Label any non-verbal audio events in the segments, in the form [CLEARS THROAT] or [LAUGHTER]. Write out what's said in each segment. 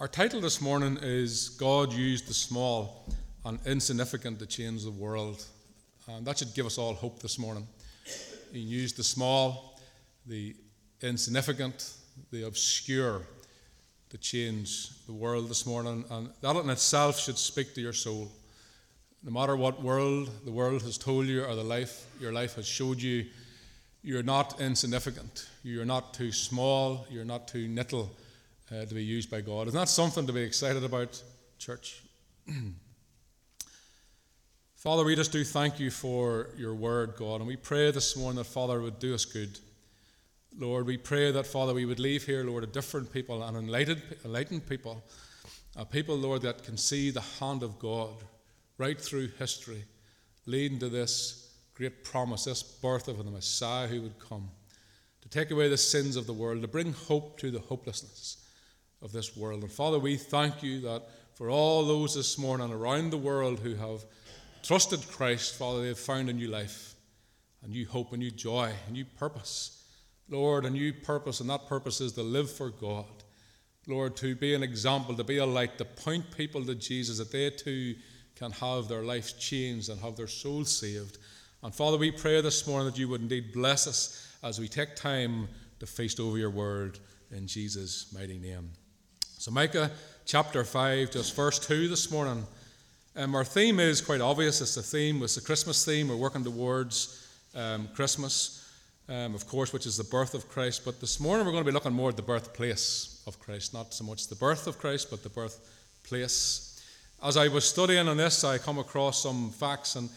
Our title this morning is God Used the Small and Insignificant to Change the World. And that should give us all hope this morning. He used the small, the insignificant, the obscure to change the world this morning. And that in itself should speak to your soul. No matter what world the world has told you or the life your life has showed you, you're not insignificant. You're not too small. You're not too little uh, to be used by God. Isn't that something to be excited about, church? [CLEARS THROAT] Father, we just do thank you for your word, God, and we pray this morning that, Father, would do us good. Lord, we pray that, Father, we would leave here, Lord, a different people and enlightened, enlightened people, a people, Lord, that can see the hand of God right through history, leading to this great promise, this birth of the Messiah who would come to take away the sins of the world, to bring hope to the hopelessness of this world. And Father, we thank you that for all those this morning around the world who have trusted Christ, Father, they have found a new life, a new hope, a new joy, a new purpose. Lord, a new purpose, and that purpose is to live for God. Lord, to be an example, to be a light, to point people to Jesus, that they too can have their lives changed and have their souls saved. And Father, we pray this morning that you would indeed bless us as we take time to feast over your word in Jesus' mighty name. So, Micah chapter 5, just verse 2 this morning. Um, our theme is quite obvious. It's the theme, it's the Christmas theme. We're working towards um, Christmas, um, of course, which is the birth of Christ. But this morning we're going to be looking more at the birthplace of Christ. Not so much the birth of Christ, but the birthplace. As I was studying on this, I come across some facts. And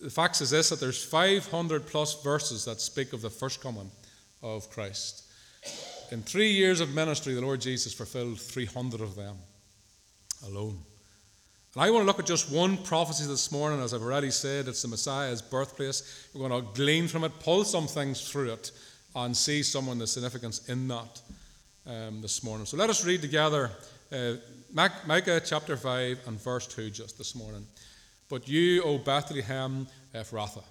the facts is this that there's 500 plus verses that speak of the first coming of Christ. In three years of ministry, the Lord Jesus fulfilled 300 of them alone. And I want to look at just one prophecy this morning. As I've already said, it's the Messiah's birthplace. We're going to glean from it, pull some things through it, and see some of the significance in that um, this morning. So let us read together uh, Micah chapter 5 and verse 2 just this morning. But you, O Bethlehem Ephrathah,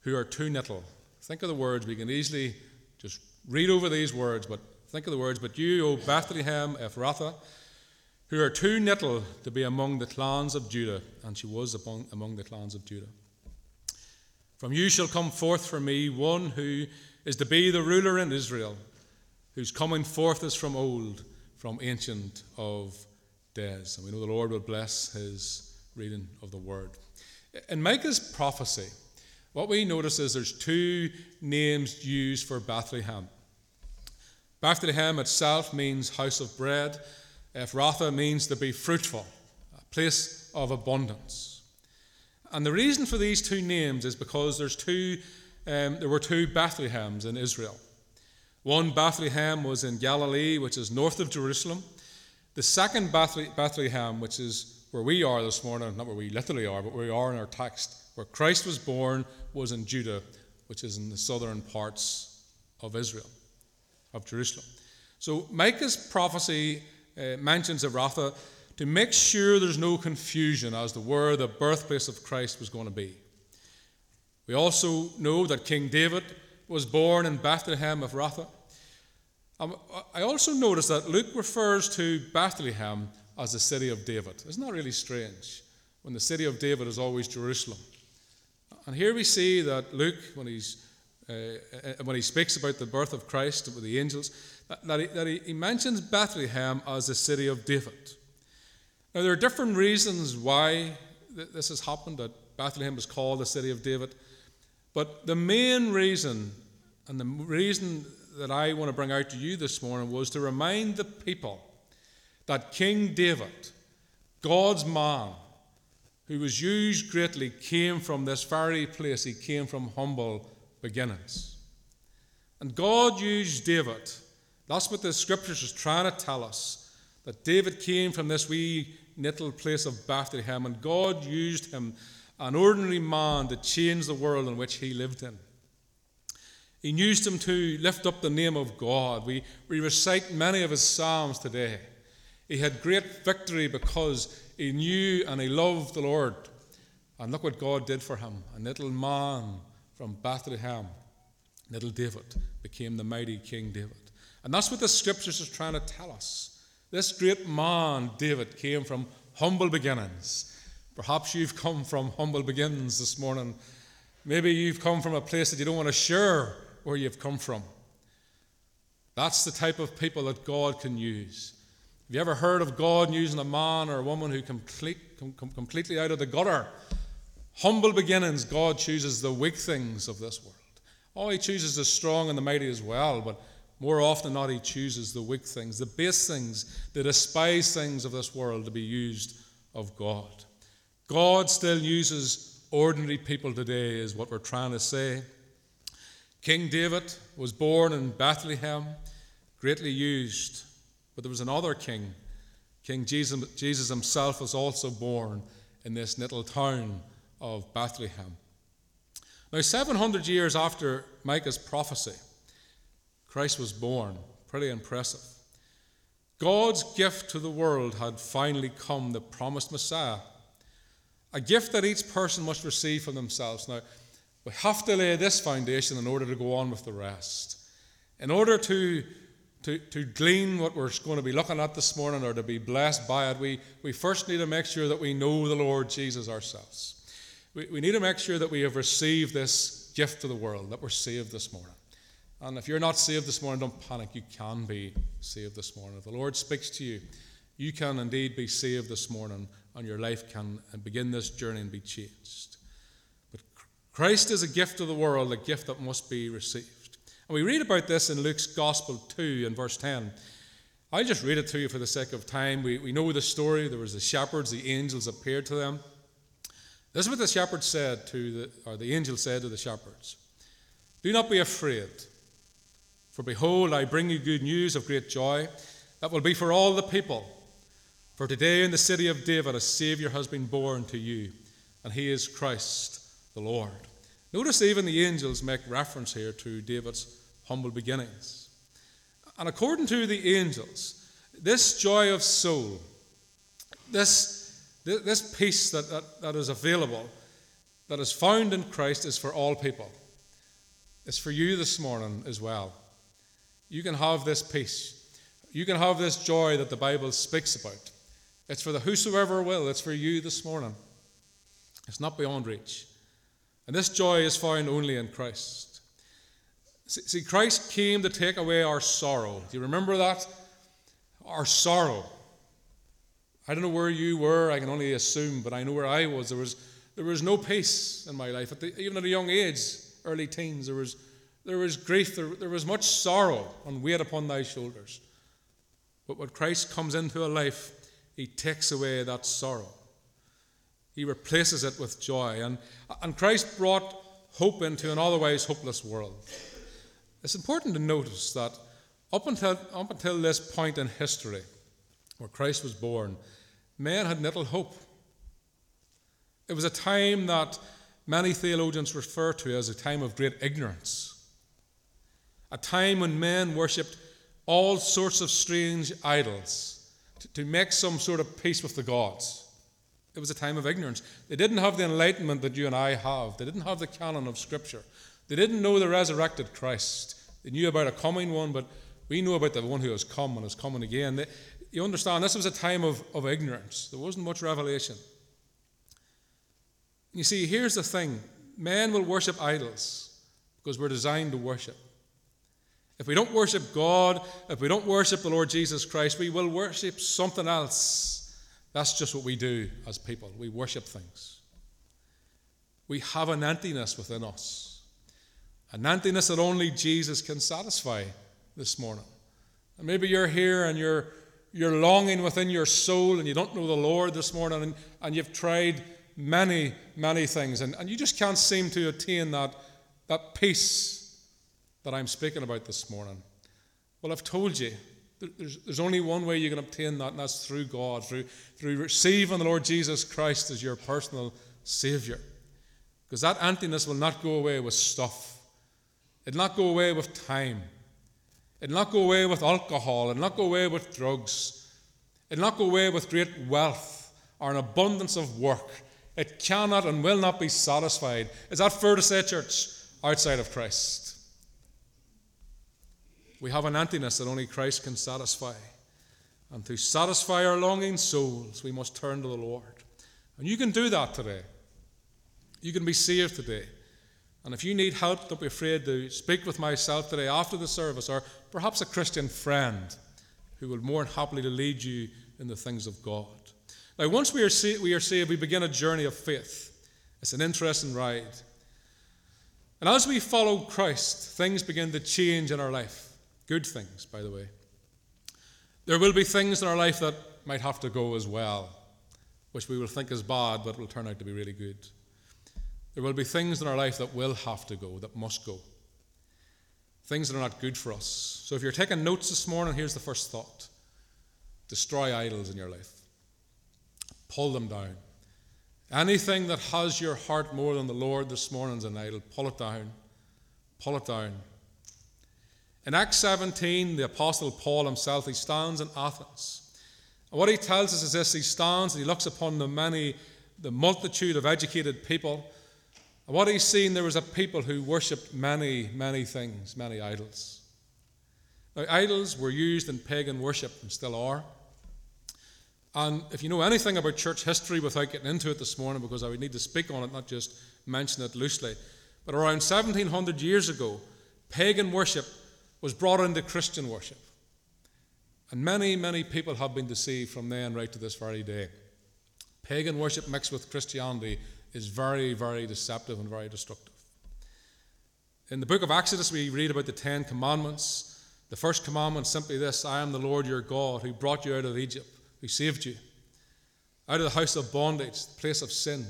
who are too little, think of the words, we can easily read over these words, but think of the words. But you, O Bethlehem Ephrathah, who are too little to be among the clans of Judah, and she was among, among the clans of Judah. From you shall come forth for me one who is to be the ruler in Israel, whose coming forth is from old, from ancient of days. And we know the Lord will bless his reading of the word. In Micah's prophecy, what we notice is there's two names used for Bethlehem. Bethlehem itself means house of bread. Ephrathah means to be fruitful, a place of abundance. And the reason for these two names is because there's two, um, there were two Bethlehems in Israel. One Bethlehem was in Galilee, which is north of Jerusalem. The second Bethlehem, which is where we are this morning, not where we literally are, but where we are in our text, where Christ was born, was in Judah, which is in the southern parts of Israel, of Jerusalem. So Micah's prophecy uh, mentions Ephrathah to make sure there's no confusion as to where the birthplace of Christ was going to be. We also know that King David was born in Bethlehem Ephrathah. Um, I also notice that Luke refers to Bethlehem as the city of David. Isn't that really strange? When the city of David is always Jerusalem. And here we see that Luke, when, he's, uh, uh, when he speaks about the birth of Christ with the angels, that, he, that he, he mentions Bethlehem as the city of David. Now, there are different reasons why this has happened, that Bethlehem is called the city of David. But the main reason, and the reason that I want to bring out to you this morning, was to remind the people that King David, God's man, who was used greatly, came from this very place. He came from humble beginnings. And God used David. That's what the scriptures is trying to tell us. That David came from this wee little place of Bethlehem, and God used him, an ordinary man, to change the world in which he lived in. He used him to lift up the name of God. We, we recite many of his psalms today. He had great victory because he knew and he loved the Lord. And look what God did for him. A little man from Bethlehem, little David, became the mighty King David. And that's what the scriptures are trying to tell us. This great man, David, came from humble beginnings. Perhaps you've come from humble beginnings this morning. Maybe you've come from a place that you don't want to share where you've come from. That's the type of people that God can use. Have you ever heard of God using a man or a woman who complete, com, completely out of the gutter? Humble beginnings, God chooses the weak things of this world. Oh, He chooses the strong and the mighty as well, but more often than not, He chooses the weak things, the base things, the despised things of this world to be used of God. God still uses ordinary people today, is what we're trying to say. King David was born in Bethlehem, greatly used, but there was another king. King Jesus, Jesus himself was also born in this little town of Bethlehem. Now, 700 years after Micah's prophecy, Christ was born. Pretty impressive. God's gift to the world had finally come, the promised Messiah. A gift that each person must receive for themselves. Now, we have to lay this foundation in order to go on with the rest. In order to, to, to glean what we're going to be looking at this morning or to be blessed by it, we, we first need to make sure that we know the Lord Jesus ourselves. We, we need to make sure that we have received this gift to the world, that we're saved this morning. And if you're not saved this morning, don't panic. You can be saved this morning. If the Lord speaks to you, you can indeed be saved this morning, and your life can begin this journey and be changed. But Christ is a gift of the world, a gift that must be received. And we read about this in Luke's Gospel 2 in verse 10. I'll just read it to you for the sake of time. We, we know the story. There was the shepherds, the angels appeared to them. This is what the shepherds said to the, or the angel said to the shepherds Do not be afraid, for behold, I bring you good news of great joy that will be for all the people. For today in the city of David a Saviour has been born to you, and he is Christ the Lord. Notice even the angels make reference here to David's humble beginnings. And according to the angels, this joy of soul, this, this peace that, that, that is available, that is found in Christ, is for all people. It's for you this morning as well. You can have this peace. You can have this joy that the Bible speaks about. It's for the whosoever will. It's for you this morning. It's not beyond reach. And this joy is found only in Christ. See, Christ came to take away our sorrow. Do you remember that? Our sorrow. I don't know where you were, I can only assume, but I know where I was. There was, there was no peace in my life. At the, even at a young age, early teens, there was, there was grief, there, there was much sorrow and weight upon thy shoulders. But when Christ comes into a life, he takes away that sorrow. He replaces it with joy. And, and Christ brought hope into an otherwise hopeless world. It's important to notice that up until, up until this point in history, where Christ was born, men had little hope. It was a time that many theologians refer to as a time of great ignorance, a time when men worshipped all sorts of strange idols to, to make some sort of peace with the gods. It was a time of ignorance. They didn't have the enlightenment that you and I have. They didn't have the canon of Scripture. They didn't know the resurrected Christ. They knew about a coming one, but we know about the one who has come and is coming again. They, you understand, this was a time of, of ignorance. There wasn't much revelation. You see, here's the thing men will worship idols because we're designed to worship. If we don't worship God, if we don't worship the Lord Jesus Christ, we will worship something else. That's just what we do as people. We worship things. We have an emptiness within us, an emptiness that only Jesus can satisfy this morning. And maybe you're here and you're, you're longing within your soul and you don't know the Lord this morning and, and you've tried many, many things and, and you just can't seem to attain that, that peace that I'm speaking about this morning. Well, I've told you there's, there's only one way you can obtain that, and that's through God, through, through receiving the Lord Jesus Christ as your personal Savior. Because that emptiness will not go away with stuff, it'll not go away with time, it'll not go away with alcohol, it'll not go away with drugs, it'll not go away with great wealth or an abundance of work. It cannot and will not be satisfied. Is that fair to say, church? Outside of Christ. We have an emptiness that only Christ can satisfy. And to satisfy our longing souls, we must turn to the Lord. And you can do that today. You can be saved today. And if you need help, don't be afraid to speak with myself today after the service, or perhaps a Christian friend who will more than happily lead you in the things of God. Now, once we are, we are saved, we begin a journey of faith. It's an interesting ride. And as we follow Christ, things begin to change in our life. Good things, by the way. There will be things in our life that might have to go as well, which we will think is bad, but will turn out to be really good. There will be things in our life that will have to go, that must go. Things that are not good for us. So if you're taking notes this morning, here's the first thought destroy idols in your life, pull them down. Anything that has your heart more than the Lord this morning is an idol. Pull it down. Pull it down. In Acts 17, the Apostle Paul himself, he stands in Athens. And what he tells us is this he stands and he looks upon the many, the multitude of educated people. And what he's seen, there was a people who worshipped many, many things, many idols. Now, idols were used in pagan worship and still are. And if you know anything about church history without getting into it this morning, because I would need to speak on it, not just mention it loosely, but around 1700 years ago, pagan worship was brought into Christian worship. And many, many people have been deceived from then right to this very day. Pagan worship mixed with Christianity is very, very deceptive and very destructive. In the book of Exodus, we read about the Ten Commandments. The first commandment simply this I am the Lord your God who brought you out of Egypt, who saved you, out of the house of bondage, the place of sin.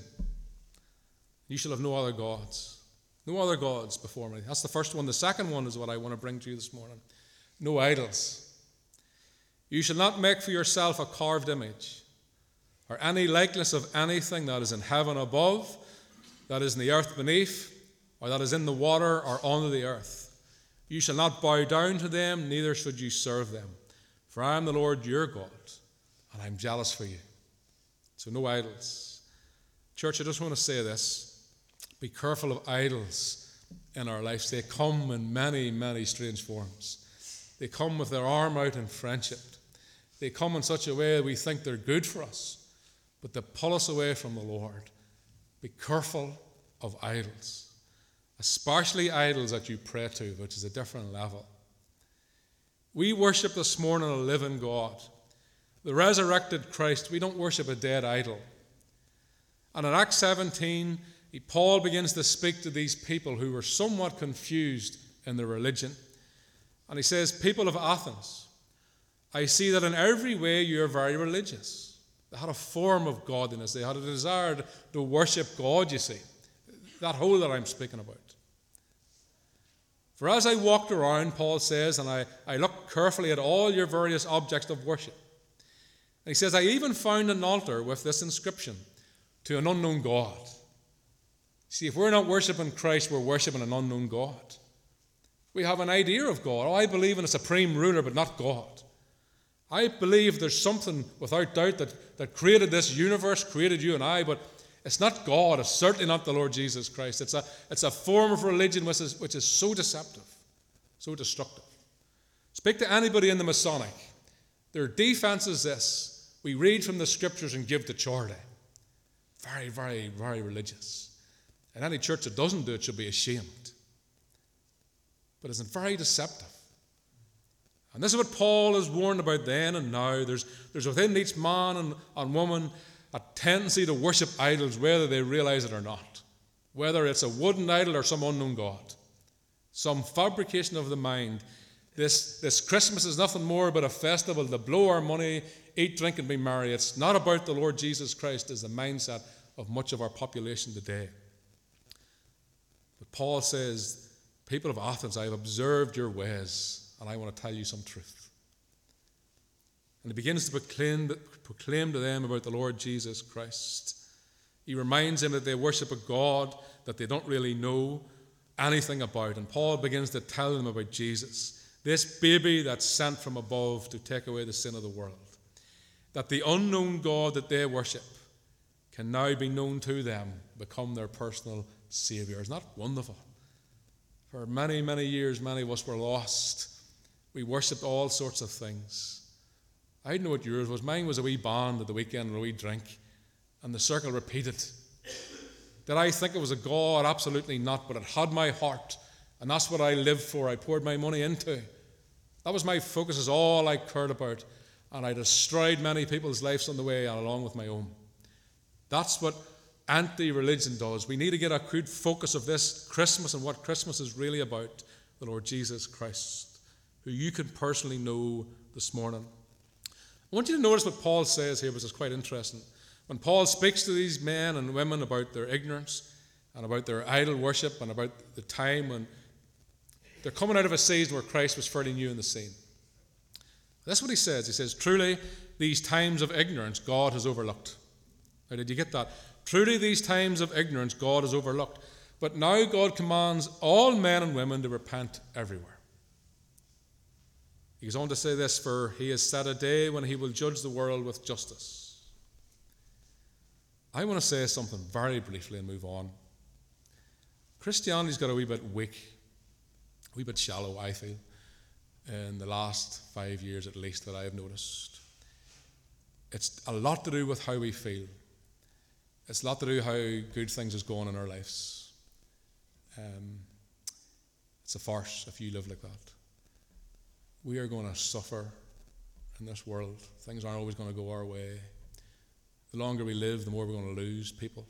You shall have no other gods. No other gods before me. That's the first one. The second one is what I want to bring to you this morning. No idols. You shall not make for yourself a carved image or any likeness of anything that is in heaven above, that is in the earth beneath, or that is in the water or under the earth. You shall not bow down to them, neither should you serve them. For I am the Lord your God, and I am jealous for you. So, no idols. Church, I just want to say this. Be careful of idols in our lives. They come in many, many strange forms. They come with their arm out in friendship. They come in such a way that we think they're good for us, but they pull us away from the Lord. Be careful of idols, especially idols that you pray to, which is a different level. We worship this morning a living God. The resurrected Christ, we don't worship a dead idol. And in Acts 17, Paul begins to speak to these people who were somewhat confused in their religion. And he says, People of Athens, I see that in every way you are very religious. They had a form of godliness, they had a desire to worship God, you see. That whole that I'm speaking about. For as I walked around, Paul says, and I, I looked carefully at all your various objects of worship. And he says, I even found an altar with this inscription to an unknown God. See, if we're not worshiping Christ, we're worshiping an unknown God. We have an idea of God. Oh, I believe in a supreme ruler, but not God. I believe there's something, without doubt, that, that created this universe, created you and I, but it's not God. It's certainly not the Lord Jesus Christ. It's a, it's a form of religion which is, which is so deceptive, so destructive. Speak to anybody in the Masonic. Their defense is this we read from the scriptures and give to charity. Very, very, very religious. And any church that doesn't do it should be ashamed. But it's very deceptive. And this is what Paul is warned about then and now. There's, there's within each man and, and woman a tendency to worship idols, whether they realize it or not. Whether it's a wooden idol or some unknown God, some fabrication of the mind. This, this Christmas is nothing more but a festival to blow our money, eat, drink, and be merry. It's not about the Lord Jesus Christ, is the mindset of much of our population today. But Paul says, People of Athens, I have observed your ways, and I want to tell you some truth. And he begins to proclaim, proclaim to them about the Lord Jesus Christ. He reminds them that they worship a God that they don't really know anything about. And Paul begins to tell them about Jesus, this baby that's sent from above to take away the sin of the world. That the unknown God that they worship can now be known to them, become their personal Savior. Isn't that wonderful? For many, many years, many of us were lost. We worshipped all sorts of things. I didn't know what yours was. Mine was a wee band at the weekend and a wee drink, and the circle repeated. Did I think it was a God? Absolutely not, but it had my heart, and that's what I lived for. I poured my money into. That was my focus, is all I cared about, and I destroyed many people's lives on the way, along with my own. That's what anti religion does. We need to get a good focus of this Christmas and what Christmas is really about the Lord Jesus Christ, who you can personally know this morning. I want you to notice what Paul says here, which is quite interesting. When Paul speaks to these men and women about their ignorance and about their idol worship and about the time when they're coming out of a season where Christ was fairly new in the scene. That's what he says. He says, Truly, these times of ignorance God has overlooked. Now, did you get that? Truly, these times of ignorance God has overlooked. But now God commands all men and women to repent everywhere. He goes on to say this For he has set a day when he will judge the world with justice. I want to say something very briefly and move on. Christianity's got a wee bit weak, a wee bit shallow, I feel, in the last five years at least that I have noticed. It's a lot to do with how we feel. It's a lot to do how good things is going in our lives. Um, it's a farce if you live like that. We are going to suffer in this world. Things aren't always going to go our way. The longer we live, the more we're going to lose people.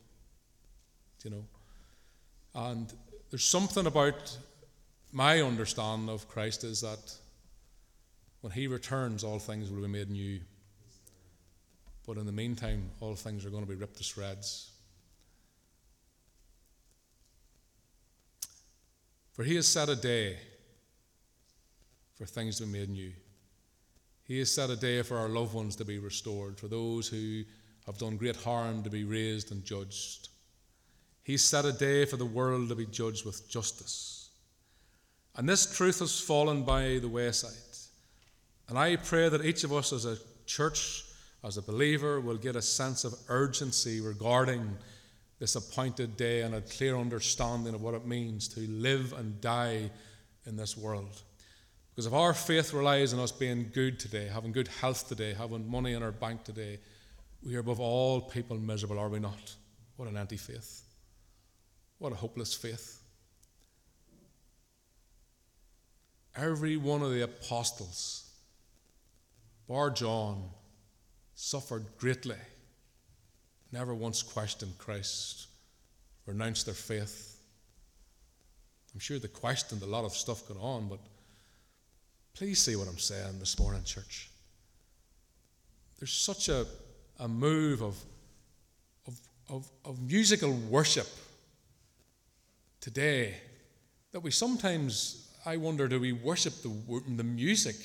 You know? And there's something about my understanding of Christ is that when he returns, all things will be made new. But in the meantime, all things are going to be ripped to shreds. For he has set a day for things to be made new. He has set a day for our loved ones to be restored, for those who have done great harm to be raised and judged. He set a day for the world to be judged with justice. And this truth has fallen by the wayside. And I pray that each of us as a church as a believer, will get a sense of urgency regarding this appointed day and a clear understanding of what it means to live and die in this world. Because if our faith relies on us being good today, having good health today, having money in our bank today, we are above all people miserable, are we not? What an anti faith. What a hopeless faith. Every one of the apostles, bar John, suffered greatly, never once questioned Christ, renounced their faith. I'm sure they questioned a lot of stuff going on, but please see what I'm saying this morning, church. There's such a, a move of, of, of, of musical worship today that we sometimes, I wonder, do we worship the, the music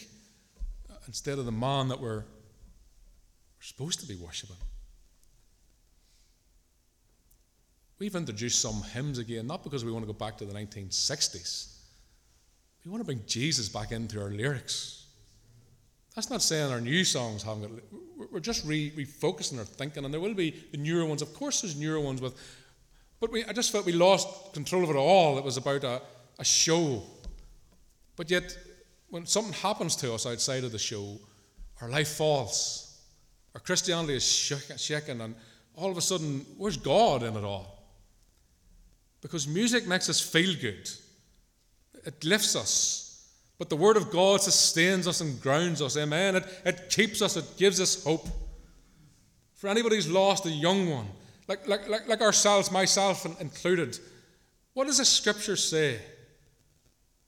instead of the man that we're we're supposed to be worshipping. We've introduced some hymns again, not because we want to go back to the 1960s. We want to bring Jesus back into our lyrics. That's not saying our new songs haven't got. We're just re, refocusing our thinking, and there will be the newer ones. Of course, there's newer ones with. But we, I just felt we lost control of it all. It was about a, a show. But yet, when something happens to us outside of the show, our life falls. Our Christianity is shaken, and all of a sudden, where's God in it all? Because music makes us feel good, it lifts us. But the Word of God sustains us and grounds us. Amen. It, it keeps us, it gives us hope. For anybody who's lost a young one, like, like, like, like ourselves, myself included, what does the Scripture say?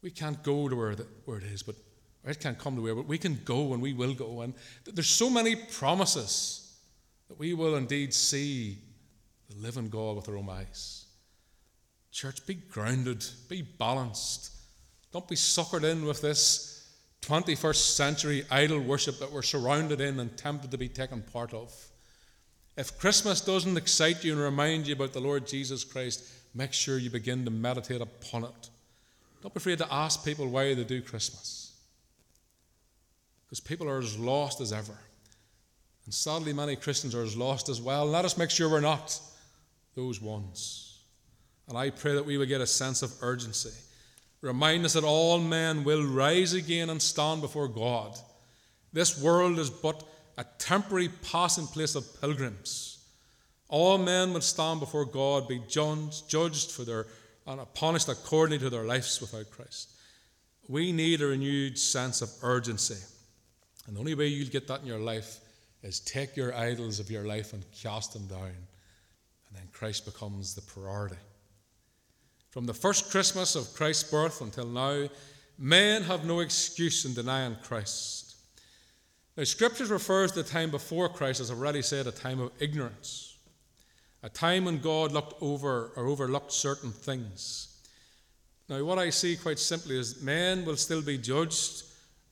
We can't go to where, the, where it is, but it can't come to where, but we can go and we will go. And there's so many promises that we will indeed see the living God with our own eyes. Church, be grounded, be balanced. Don't be suckered in with this 21st century idol worship that we're surrounded in and tempted to be taken part of. If Christmas doesn't excite you and remind you about the Lord Jesus Christ, make sure you begin to meditate upon it. Don't be afraid to ask people why they do Christmas because people are as lost as ever. And sadly, many Christians are as lost as well. Let us make sure we're not those ones. And I pray that we will get a sense of urgency. Remind us that all men will rise again and stand before God. This world is but a temporary passing place of pilgrims. All men will stand before God, be judged for their and punished according to their lives without Christ. We need a renewed sense of urgency. And the only way you'll get that in your life is take your idols of your life and cast them down. And then Christ becomes the priority. From the first Christmas of Christ's birth until now, men have no excuse in denying Christ. Now, Scripture refers to the time before Christ, as I've already said, a time of ignorance, a time when God looked over or overlooked certain things. Now, what I see quite simply is men will still be judged,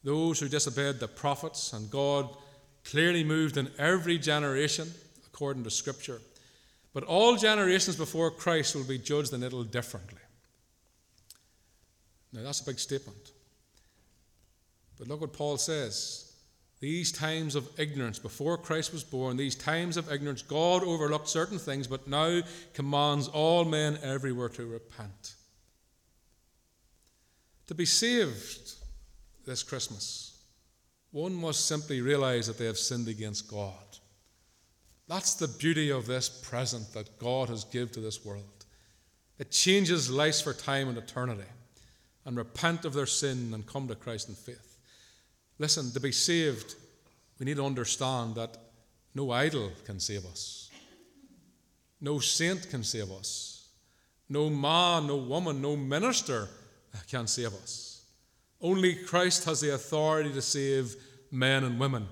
those who disobeyed the prophets, and God clearly moved in every generation according to Scripture. But all generations before Christ will be judged a little differently. Now, that's a big statement. But look what Paul says. These times of ignorance, before Christ was born, these times of ignorance, God overlooked certain things, but now commands all men everywhere to repent. To be saved this Christmas, one must simply realize that they have sinned against God. That's the beauty of this present that God has given to this world. It changes lives for time and eternity and repent of their sin and come to Christ in faith. Listen, to be saved, we need to understand that no idol can save us, no saint can save us, no man, no woman, no minister can save us. Only Christ has the authority to save men and women.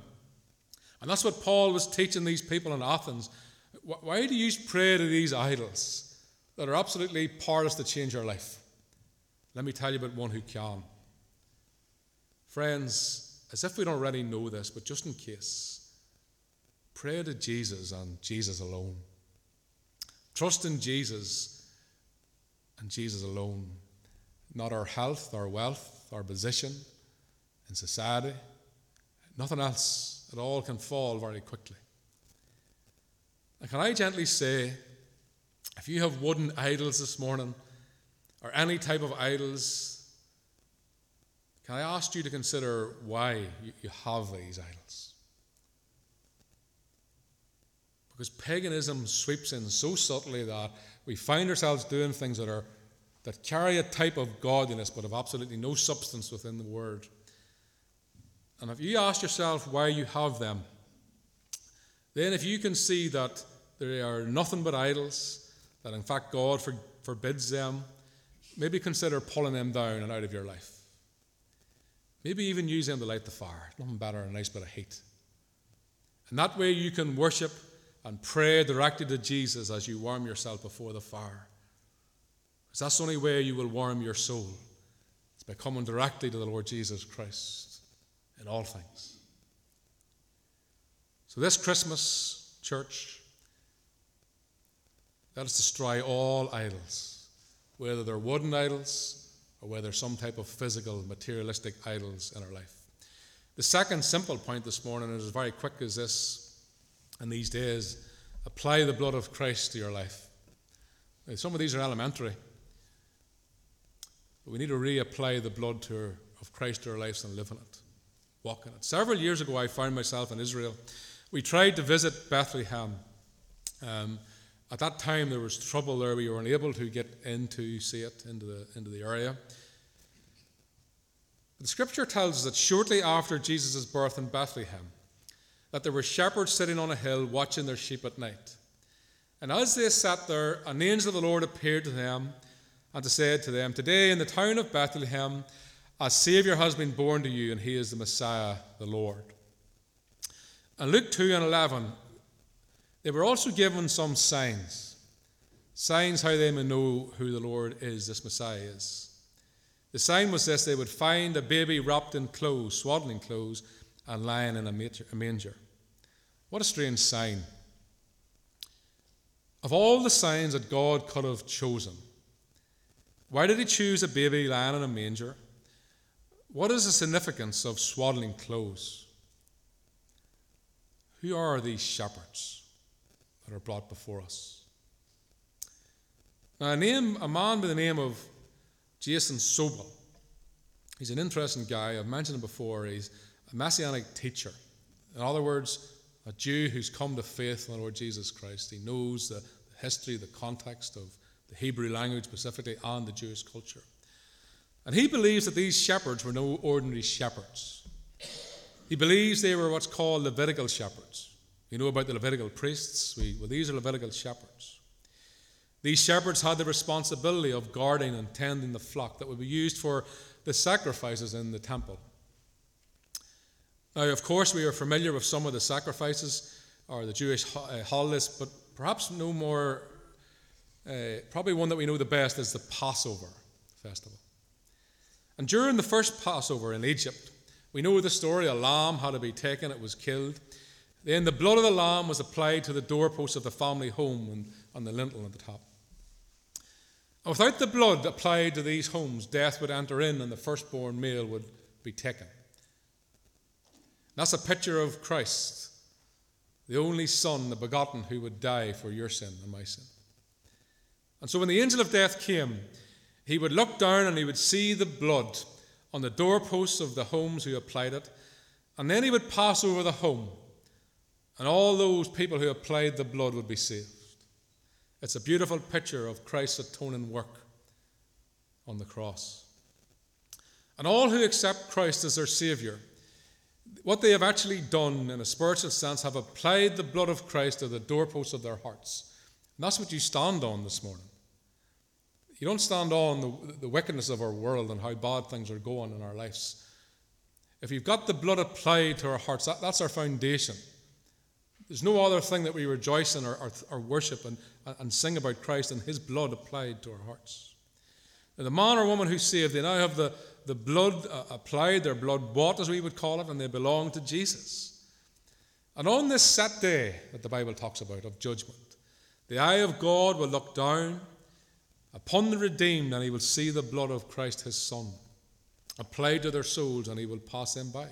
And that's what Paul was teaching these people in Athens. Why do you pray to these idols that are absolutely powerless to change your life? Let me tell you about one who can. Friends, as if we don't already know this, but just in case, pray to Jesus and Jesus alone. Trust in Jesus and Jesus alone not our health, our wealth, our position in society. Nothing else at all can fall very quickly. And can I gently say, if you have wooden idols this morning, or any type of idols, can I ask you to consider why you have these idols? Because paganism sweeps in so subtly that we find ourselves doing things that are that carry a type of godliness but have absolutely no substance within the word. And if you ask yourself why you have them, then if you can see that they are nothing but idols, that in fact God for, forbids them, maybe consider pulling them down and out of your life. Maybe even use them to light the fire. Nothing better than a nice bit of heat. And that way you can worship and pray directly to Jesus as you warm yourself before the fire. Because that's the only way you will warm your soul. It's by coming directly to the Lord Jesus Christ in all things. So, this Christmas, church, let us destroy all idols, whether they're wooden idols or whether some type of physical, materialistic idols in our life. The second simple point this morning, and is very quick as this in these days apply the blood of Christ to your life. Now, some of these are elementary. But we need to reapply the blood to, of Christ to our lives and live in it, walk in it. Several years ago, I found myself in Israel. We tried to visit Bethlehem. Um, at that time, there was trouble there. We were unable to get in to see it into the, into the area. The scripture tells us that shortly after Jesus' birth in Bethlehem, that there were shepherds sitting on a hill watching their sheep at night. And as they sat there, an angel of the Lord appeared to them and said to them, Today in the town of Bethlehem, a Saviour has been born to you, and he is the Messiah, the Lord. And Luke 2 and 11, they were also given some signs. Signs how they may know who the Lord is, this Messiah is. The sign was this they would find a baby wrapped in clothes, swaddling clothes, and lying in a manger. What a strange sign. Of all the signs that God could have chosen, why did he choose a baby lying in a manger? What is the significance of swaddling clothes? Who are these shepherds that are brought before us? Now, a, name, a man by the name of Jason Sobel. He's an interesting guy. I've mentioned him before. He's a messianic teacher. In other words, a Jew who's come to faith in the Lord Jesus Christ. He knows the history, the context of the Hebrew language specifically, and the Jewish culture. And he believes that these shepherds were no ordinary shepherds. He believes they were what's called Levitical shepherds. You know about the Levitical priests? We, well, these are Levitical shepherds. These shepherds had the responsibility of guarding and tending the flock that would be used for the sacrifices in the temple. Now, of course, we are familiar with some of the sacrifices or the Jewish uh, holidays, but perhaps no more, uh, probably one that we know the best is the Passover festival. And during the first Passover in Egypt, we know the story a lamb had to be taken, it was killed. Then the blood of the lamb was applied to the doorpost of the family home and on the lintel at the top. And without the blood applied to these homes, death would enter in and the firstborn male would be taken. That's a picture of Christ, the only Son, the begotten, who would die for your sin and my sin. And so when the angel of death came, he would look down and he would see the blood on the doorposts of the homes who applied it, and then he would pass over the home, and all those people who applied the blood would be saved. It's a beautiful picture of Christ's atoning work on the cross. And all who accept Christ as their Saviour what they have actually done in a spiritual sense have applied the blood of Christ to the doorposts of their hearts. And that's what you stand on this morning. You don't stand on the, the wickedness of our world and how bad things are going in our lives. If you've got the blood applied to our hearts, that, that's our foundation. There's no other thing that we rejoice in or, or, or worship and, and sing about Christ and His blood applied to our hearts. Now, the man or woman who's saved, they now have the, the blood uh, applied, their blood bought, as we would call it, and they belong to Jesus. And on this set day that the Bible talks about of judgment, the eye of God will look down upon the redeemed, and he will see the blood of Christ his Son applied to their souls, and he will pass them by.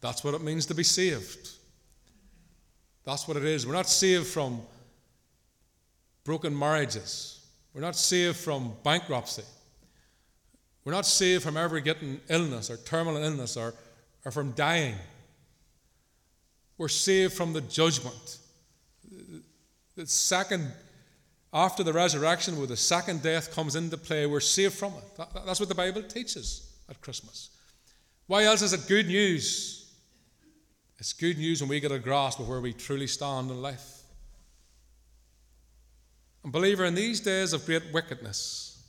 That's what it means to be saved. That's what it is. We're not saved from broken marriages. We're not saved from bankruptcy. We're not saved from ever getting illness or terminal illness or, or from dying. We're saved from the judgment. The second, after the resurrection, where the second death comes into play, we're saved from it. That, that's what the Bible teaches at Christmas. Why else is it good news? It's good news when we get a grasp of where we truly stand in life. And, believer, in these days of great wickedness,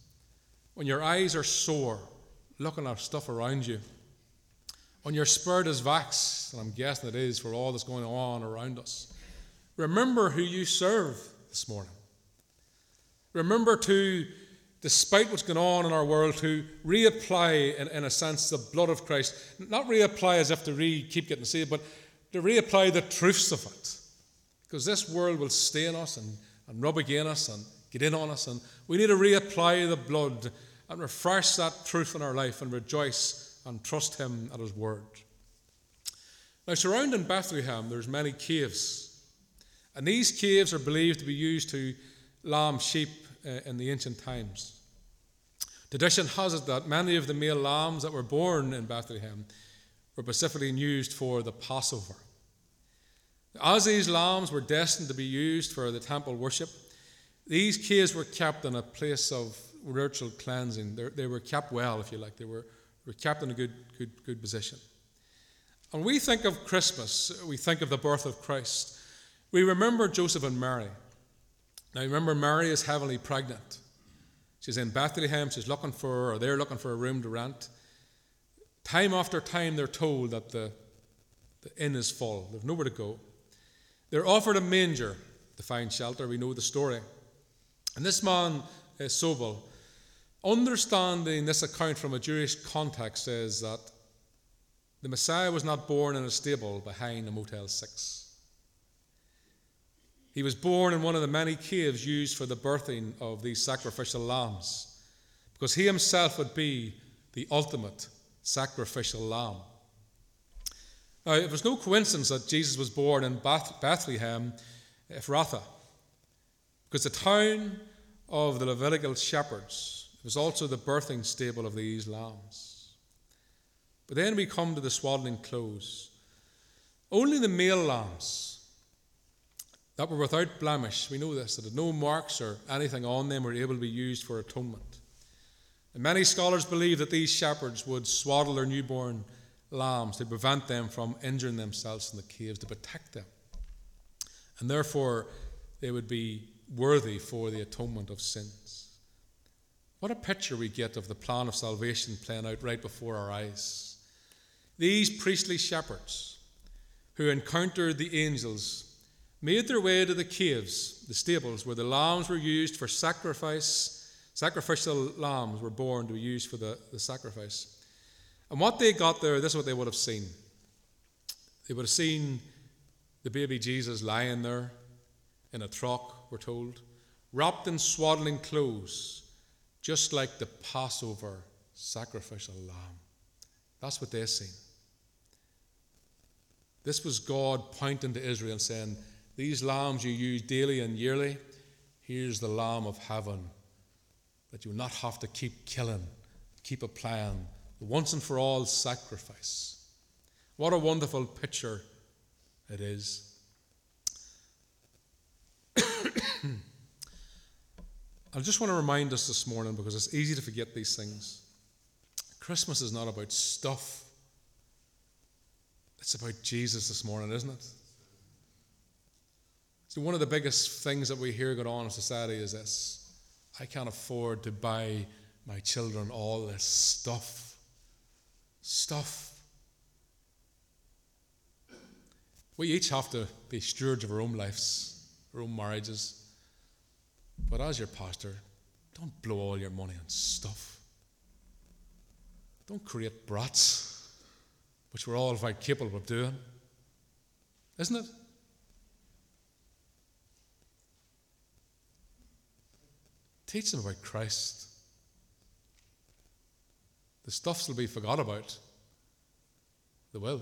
when your eyes are sore looking at stuff around you, when your spirit is vexed, and I'm guessing it is for all that's going on around us, remember who you serve this morning. Remember to, despite what's going on in our world, to reapply, in, in a sense, the blood of Christ. Not reapply as if to re, keep getting saved, but to reapply the truths of it. Because this world will stain us and, and rub against us and get in on us, and we need to reapply the blood and refresh that truth in our life and rejoice and trust Him at His word. Now, surrounding Bethlehem, there's many caves, and these caves are believed to be used to lamb sheep Uh, in the ancient times. Tradition has it that many of the male lambs that were born in Bethlehem were specifically used for the Passover. As these lambs were destined to be used for the temple worship, these kids were kept in a place of ritual cleansing. They're, they were kept well, if you like. They were, were kept in a good, good, good position. And we think of Christmas, we think of the birth of Christ. We remember Joseph and Mary. Now, remember, Mary is heavily pregnant. She's in Bethlehem, she's looking for, or they're looking for a room to rent. Time after time, they're told that the, the inn is full, they've nowhere to go. They're offered a manger to find shelter. We know the story. And this man, uh, Sobel, understanding this account from a Jewish context, says that the Messiah was not born in a stable behind a Motel 6. He was born in one of the many caves used for the birthing of these sacrificial lambs, because he himself would be the ultimate sacrificial lamb. Now, it was no coincidence that Jesus was born in Bethlehem, Ephrathah, because the town of the Levitical shepherds, was also the birthing stable of these lambs. But then we come to the swaddling clothes. Only the male lambs that were without blemish, we know this, that had no marks or anything on them were able to be used for atonement. And many scholars believe that these shepherds would swaddle their newborn lambs to prevent them from injuring themselves in the caves, to protect them. And therefore, they would be worthy for the atonement of sins. What a picture we get of the plan of salvation playing out right before our eyes. These priestly shepherds who encountered the angels made their way to the caves, the stables, where the lambs were used for sacrifice. Sacrificial lambs were born to be used for the, the sacrifice. And what they got there, this is what they would have seen. They would have seen the baby Jesus lying there in a trough, we're told, wrapped in swaddling clothes, just like the Passover sacrificial lamb. That's what they seen. This was God pointing to Israel and saying, These lambs you use daily and yearly, here's the Lamb of heaven that you'll not have to keep killing, keep applying, the once and for all sacrifice. What a wonderful picture it is. [COUGHS] I just want to remind us this morning because it's easy to forget these things. Christmas is not about stuff, it's about Jesus this morning, isn't it? One of the biggest things that we hear going on in society is this I can't afford to buy my children all this stuff. Stuff. We each have to be stewards of our own lives, our own marriages. But as your pastor, don't blow all your money on stuff. Don't create brats, which we're all quite capable of doing. Isn't it? Teach them about Christ. The stuffs will be forgot about. They will.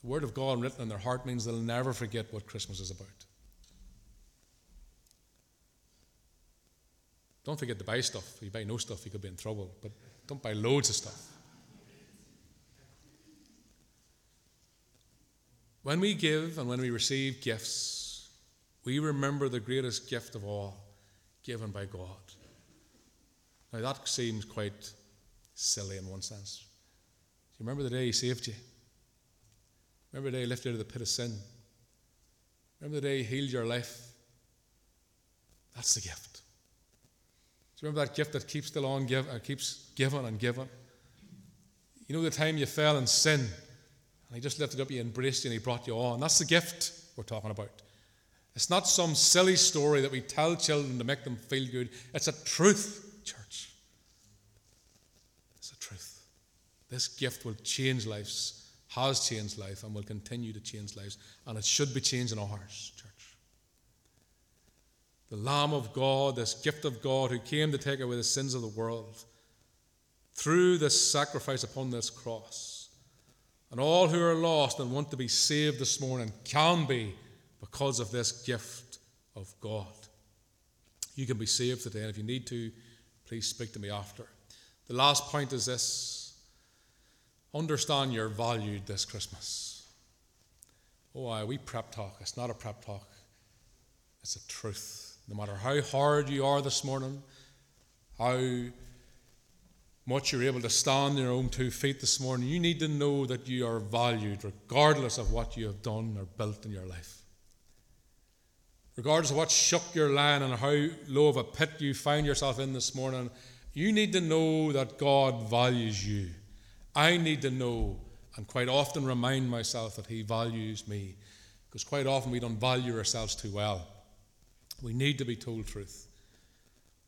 The Word of God written in their heart means they'll never forget what Christmas is about. Don't forget to buy stuff. If you buy no stuff, you could be in trouble. But don't buy loads of stuff. When we give and when we receive gifts, we remember the greatest gift of all given by God. Now, that seems quite silly in one sense. Do you remember the day He saved you? Remember the day He lifted you out of the pit of sin? Remember the day He healed your life? That's the gift. Do you remember that gift that keeps still on give, uh, keeps giving and giving? You know the time you fell in sin, and He just lifted up, He embraced you, and He brought you on. That's the gift we're talking about. It's not some silly story that we tell children to make them feel good. It's a truth, church. It's a truth. This gift will change lives, has changed life, and will continue to change lives. And it should be changing ours, church. The Lamb of God, this gift of God who came to take away the sins of the world through this sacrifice upon this cross. And all who are lost and want to be saved this morning can be because of this gift of God. You can be saved today, and if you need to, please speak to me after. The last point is this understand you're valued this Christmas. Oh, aye, we prep talk. It's not a prep talk, it's a truth. No matter how hard you are this morning, how much you're able to stand on your own two feet this morning, you need to know that you are valued regardless of what you have done or built in your life regardless of what shook your land and how low of a pit you found yourself in this morning, you need to know that God values you. I need to know and quite often remind myself that He values me. Because quite often we don't value ourselves too well. We need to be told truth.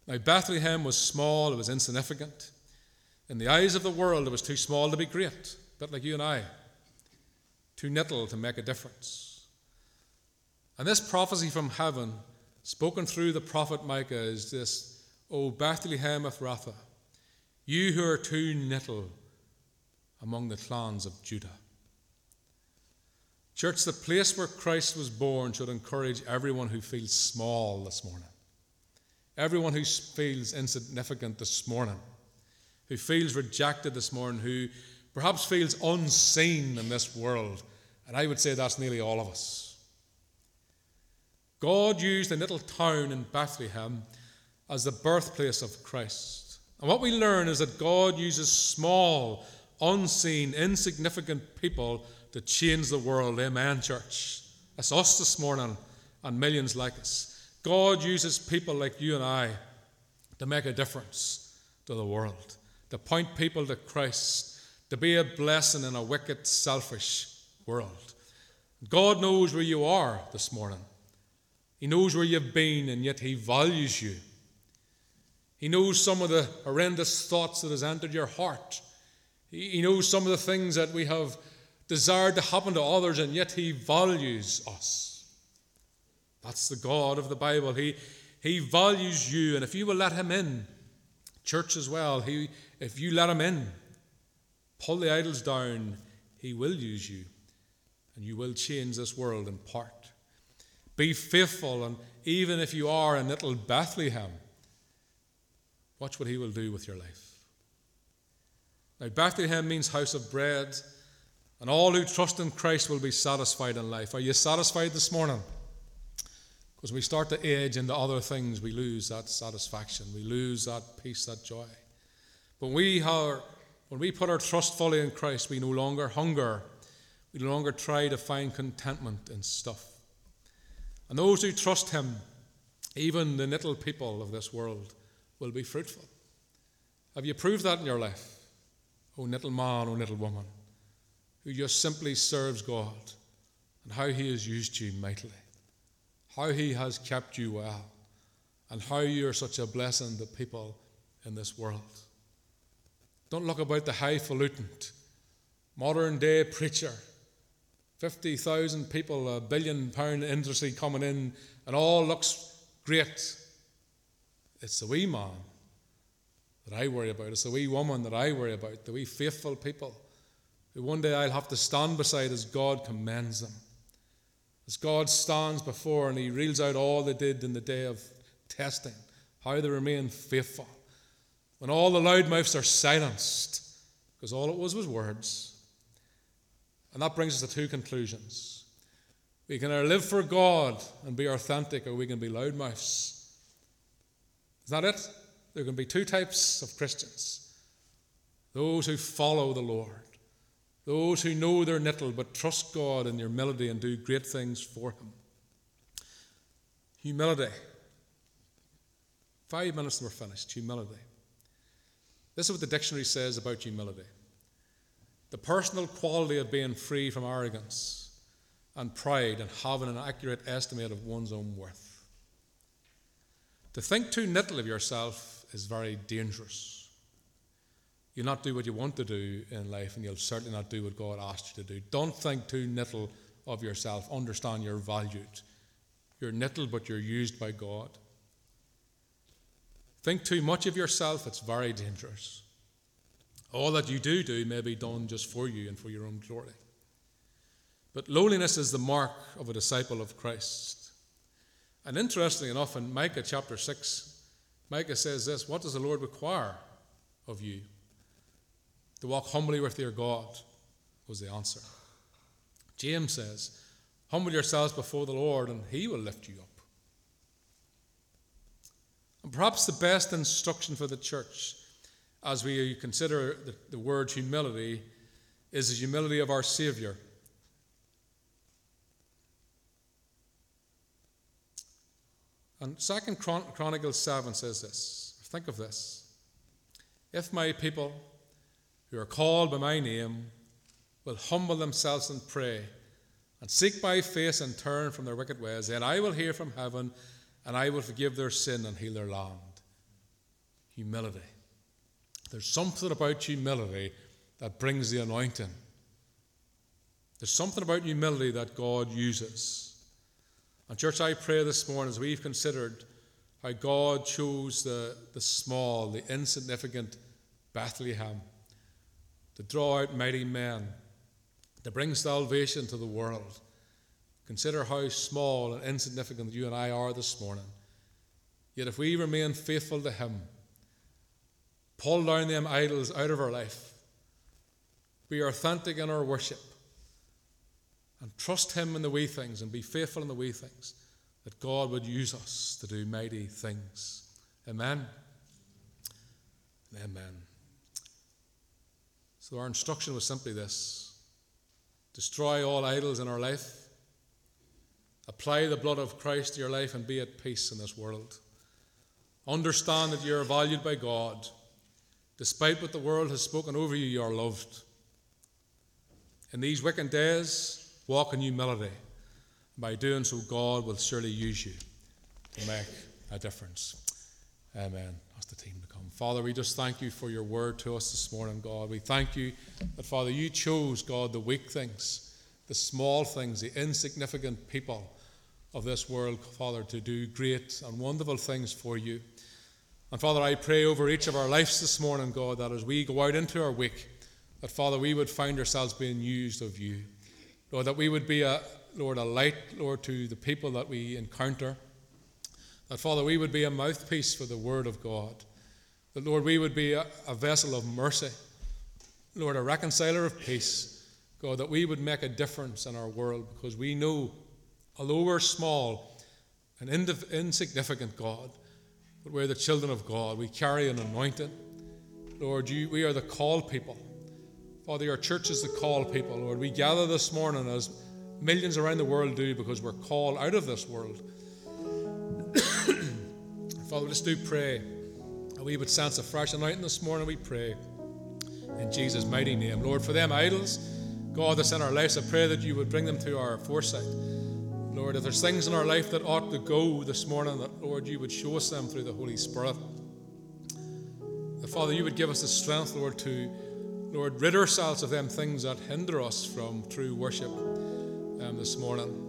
Now, Bethlehem was small, it was insignificant. In the eyes of the world, it was too small to be great, a bit like you and I, too little to make a difference. And this prophecy from heaven, spoken through the prophet Micah, is this O Bethlehem Ephrathah, you who are too little among the clans of Judah. Church, the place where Christ was born should encourage everyone who feels small this morning. Everyone who feels insignificant this morning, who feels rejected this morning, who perhaps feels unseen in this world. And I would say that's nearly all of us. God used a little town in Bethlehem as the birthplace of Christ. And what we learn is that God uses small, unseen, insignificant people to change the world. Amen, church. It's us this morning and millions like us. God uses people like you and I to make a difference to the world, to point people to Christ, to be a blessing in a wicked, selfish world. God knows where you are this morning. He knows where you've been, and yet He values you. He knows some of the horrendous thoughts that has entered your heart. He knows some of the things that we have desired to happen to others, and yet He values us. That's the God of the Bible. He, he values you, and if you will let Him in, church as well, he, if you let Him in, pull the idols down, He will use you, and you will change this world in part. Be faithful, and even if you are in little Bethlehem, watch what He will do with your life. Now, Bethlehem means house of bread, and all who trust in Christ will be satisfied in life. Are you satisfied this morning? Because we start to age into other things, we lose that satisfaction, we lose that peace, that joy. But we are, when we put our trust fully in Christ, we no longer hunger, we no longer try to find contentment in stuff. And those who trust Him, even the little people of this world, will be fruitful. Have you proved that in your life? O little man, O little woman, who just simply serves God and how he has used you mightily, how he has kept you well, and how you are such a blessing to people in this world. Don't look about the highfalutin, modern day preacher, 50,000 people, a billion pound industry coming in, and all looks great. It's the wee man that I worry about. It's the wee woman that I worry about, the wee faithful people who one day I'll have to stand beside as God commends them. As God stands before and He reels out all they did in the day of testing, how they remain faithful. When all the loudmouths are silenced, because all it was was words. And that brings us to two conclusions. We can either live for God and be authentic, or we can be loudmouths. Is that it? There can be two types of Christians those who follow the Lord, those who know their little but trust God in their humility and do great things for Him. Humility. Five minutes and we're finished. Humility. This is what the dictionary says about humility the personal quality of being free from arrogance and pride and having an accurate estimate of one's own worth. To think too little of yourself is very dangerous. You'll not do what you want to do in life, and you'll certainly not do what God asked you to do. Don't think too little of yourself. Understand you're valued. You're little, but you're used by God. Think too much of yourself, it's very dangerous. All that you do do may be done just for you and for your own glory. But lowliness is the mark of a disciple of Christ. And interestingly enough, in Micah chapter 6, Micah says this What does the Lord require of you? To walk humbly with your God, was the answer. James says, Humble yourselves before the Lord, and he will lift you up. And perhaps the best instruction for the church as we consider the, the word humility is the humility of our Savior. And Second Chron- Chronicles 7 says this. Think of this. If my people who are called by my name will humble themselves and pray and seek my face and turn from their wicked ways, then I will hear from heaven and I will forgive their sin and heal their land. Humility. There's something about humility that brings the anointing. There's something about humility that God uses. And, church, I pray this morning as we've considered how God chose the, the small, the insignificant Bethlehem to draw out mighty men, to bring salvation to the world. Consider how small and insignificant you and I are this morning. Yet if we remain faithful to Him, pull down them idols out of our life, be authentic in our worship, and trust Him in the wee things and be faithful in the wee things, that God would use us to do mighty things. Amen. Amen. So, our instruction was simply this destroy all idols in our life, apply the blood of Christ to your life, and be at peace in this world. Understand that you are valued by God. Despite what the world has spoken over you, you are loved. In these wicked days, walk in humility. By doing so, God will surely use you to make a difference. Amen. Ask the team to come. Father, we just thank you for your word to us this morning, God. We thank you that, Father, you chose, God, the weak things, the small things, the insignificant people of this world, Father, to do great and wonderful things for you. And Father, I pray over each of our lives this morning, God, that as we go out into our week, that Father, we would find ourselves being used of you. Lord, that we would be a Lord, a light, Lord, to the people that we encounter. That Father, we would be a mouthpiece for the word of God. That Lord, we would be a, a vessel of mercy. Lord, a reconciler of peace. God, that we would make a difference in our world because we know, although we're small and insignificant, God, but we're the children of God. We carry an anointing. Lord, you, we are the called people. Father, your church is the called people. Lord, we gather this morning as millions around the world do because we're called out of this world. [COUGHS] Father, just do pray. That we would sense a fresh anointing this morning, we pray. In Jesus' mighty name. Lord, for them idols, God, that's in our lives, I pray that you would bring them to our foresight. Lord, if there's things in our life that ought to go this morning, that, Lord, you would show us them through the Holy Spirit. That, Father, you would give us the strength, Lord, to, Lord, rid ourselves of them things that hinder us from true worship um, this morning.